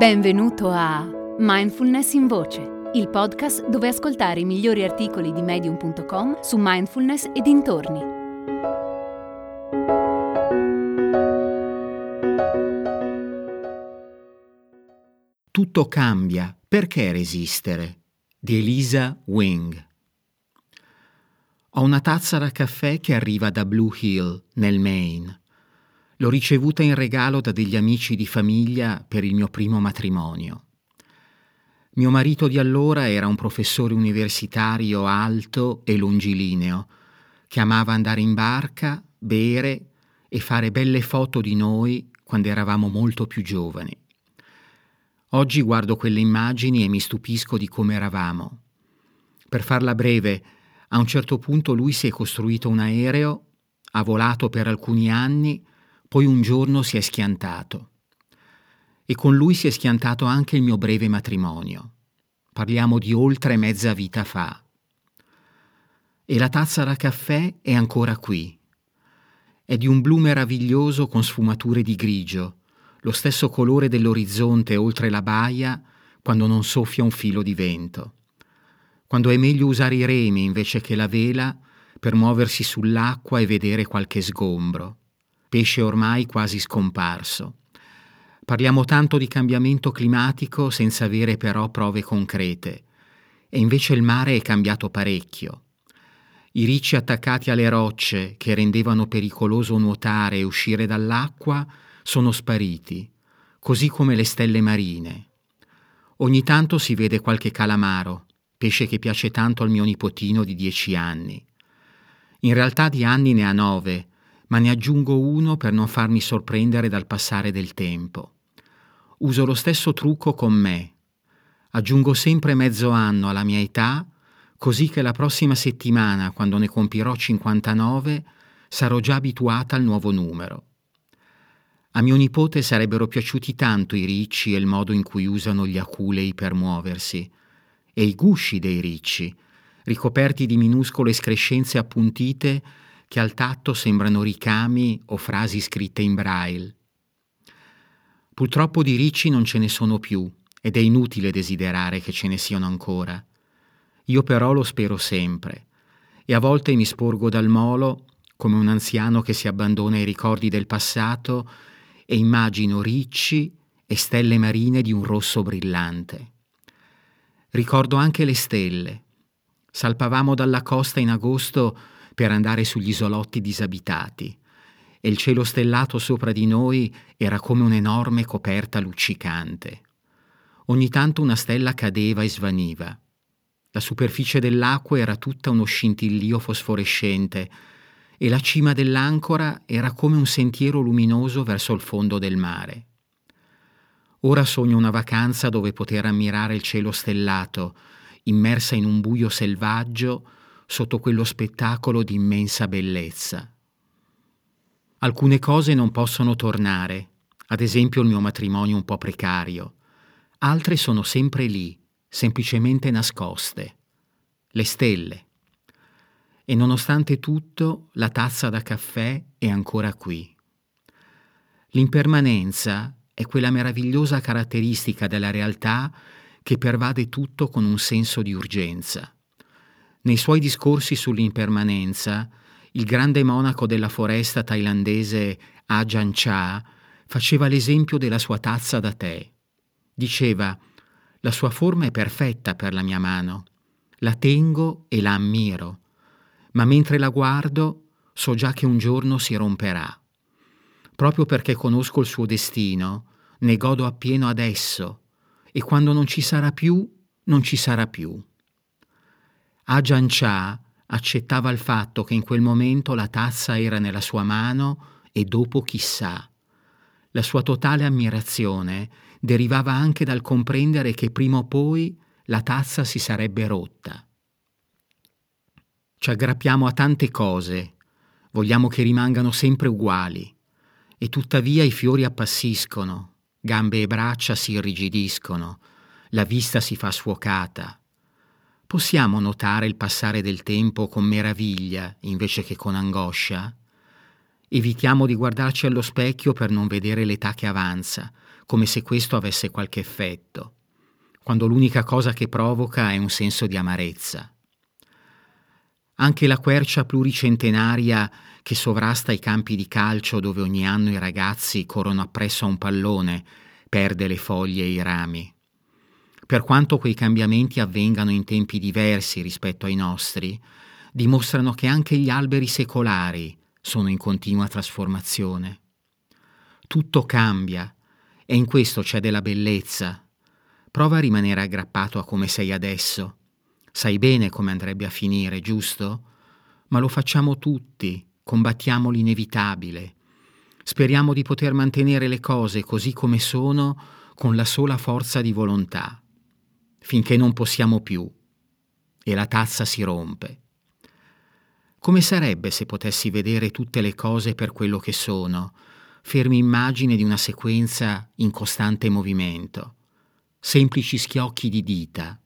Benvenuto a Mindfulness in Voce, il podcast dove ascoltare i migliori articoli di medium.com su mindfulness e dintorni. Tutto cambia, perché resistere? di Elisa Wing. Ho una tazza da caffè che arriva da Blue Hill, nel Maine. L'ho ricevuta in regalo da degli amici di famiglia per il mio primo matrimonio. Mio marito di allora era un professore universitario alto e longilineo, che amava andare in barca, bere e fare belle foto di noi quando eravamo molto più giovani. Oggi guardo quelle immagini e mi stupisco di come eravamo. Per farla breve, a un certo punto lui si è costruito un aereo, ha volato per alcuni anni poi un giorno si è schiantato. E con lui si è schiantato anche il mio breve matrimonio. Parliamo di oltre mezza vita fa. E la tazza da caffè è ancora qui. È di un blu meraviglioso con sfumature di grigio, lo stesso colore dell'orizzonte oltre la baia quando non soffia un filo di vento. Quando è meglio usare i remi invece che la vela per muoversi sull'acqua e vedere qualche sgombro pesce ormai quasi scomparso. Parliamo tanto di cambiamento climatico senza avere però prove concrete. E invece il mare è cambiato parecchio. I ricci attaccati alle rocce che rendevano pericoloso nuotare e uscire dall'acqua sono spariti, così come le stelle marine. Ogni tanto si vede qualche calamaro, pesce che piace tanto al mio nipotino di dieci anni. In realtà di anni ne ha nove, ma ne aggiungo uno per non farmi sorprendere dal passare del tempo. Uso lo stesso trucco con me. Aggiungo sempre mezzo anno alla mia età, così che la prossima settimana, quando ne compirò 59, sarò già abituata al nuovo numero. A mio nipote sarebbero piaciuti tanto i ricci e il modo in cui usano gli aculei per muoversi, e i gusci dei ricci, ricoperti di minuscole escrescenze appuntite che al tatto sembrano ricami o frasi scritte in braille. Purtroppo di ricci non ce ne sono più ed è inutile desiderare che ce ne siano ancora. Io però lo spero sempre e a volte mi sporgo dal molo come un anziano che si abbandona ai ricordi del passato e immagino ricci e stelle marine di un rosso brillante. Ricordo anche le stelle. Salpavamo dalla costa in agosto per andare sugli isolotti disabitati e il cielo stellato sopra di noi era come un'enorme coperta luccicante. Ogni tanto una stella cadeva e svaniva. La superficie dell'acqua era tutta uno scintillio fosforescente e la cima dell'ancora era come un sentiero luminoso verso il fondo del mare. Ora sogno una vacanza dove poter ammirare il cielo stellato, immersa in un buio selvaggio, sotto quello spettacolo di immensa bellezza. Alcune cose non possono tornare, ad esempio il mio matrimonio un po' precario, altre sono sempre lì, semplicemente nascoste, le stelle. E nonostante tutto, la tazza da caffè è ancora qui. L'impermanenza è quella meravigliosa caratteristica della realtà che pervade tutto con un senso di urgenza. Nei suoi discorsi sull'impermanenza, il grande monaco della foresta thailandese Ajahn Chah faceva l'esempio della sua tazza da tè. Diceva, la sua forma è perfetta per la mia mano, la tengo e la ammiro, ma mentre la guardo so già che un giorno si romperà. Proprio perché conosco il suo destino, ne godo appieno adesso, e quando non ci sarà più, non ci sarà più. Ajahn Chah accettava il fatto che in quel momento la tazza era nella sua mano e dopo chissà. La sua totale ammirazione derivava anche dal comprendere che prima o poi la tazza si sarebbe rotta. Ci aggrappiamo a tante cose, vogliamo che rimangano sempre uguali, e tuttavia i fiori appassiscono, gambe e braccia si irrigidiscono, la vista si fa sfuocata, Possiamo notare il passare del tempo con meraviglia invece che con angoscia? Evitiamo di guardarci allo specchio per non vedere l'età che avanza, come se questo avesse qualche effetto, quando l'unica cosa che provoca è un senso di amarezza. Anche la quercia pluricentenaria che sovrasta i campi di calcio dove ogni anno i ragazzi corrono appresso a un pallone perde le foglie e i rami. Per quanto quei cambiamenti avvengano in tempi diversi rispetto ai nostri, dimostrano che anche gli alberi secolari sono in continua trasformazione. Tutto cambia e in questo c'è della bellezza. Prova a rimanere aggrappato a come sei adesso Sai bene come andrebbe a finire, giusto? Ma lo facciamo tutti, combattiamo l'inevitabile. Speriamo di poter mantenere le cose così come sono con la sola forza di volontà, finché non possiamo più e la tazza si rompe. Come sarebbe se potessi vedere tutte le cose per quello che sono, fermi immagine di una sequenza in costante movimento, semplici schiocchi di dita,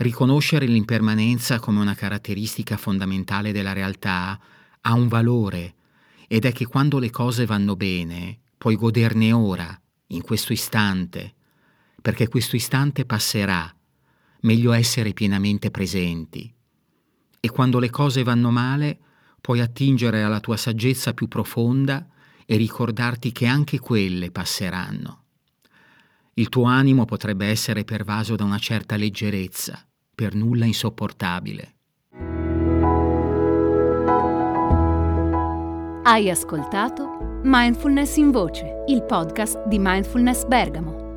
Riconoscere l'impermanenza come una caratteristica fondamentale della realtà ha un valore ed è che quando le cose vanno bene puoi goderne ora, in questo istante, perché questo istante passerà, meglio essere pienamente presenti. E quando le cose vanno male puoi attingere alla tua saggezza più profonda e ricordarti che anche quelle passeranno. Il tuo animo potrebbe essere pervaso da una certa leggerezza, per nulla insopportabile. Hai ascoltato Mindfulness in Voce, il podcast di Mindfulness Bergamo,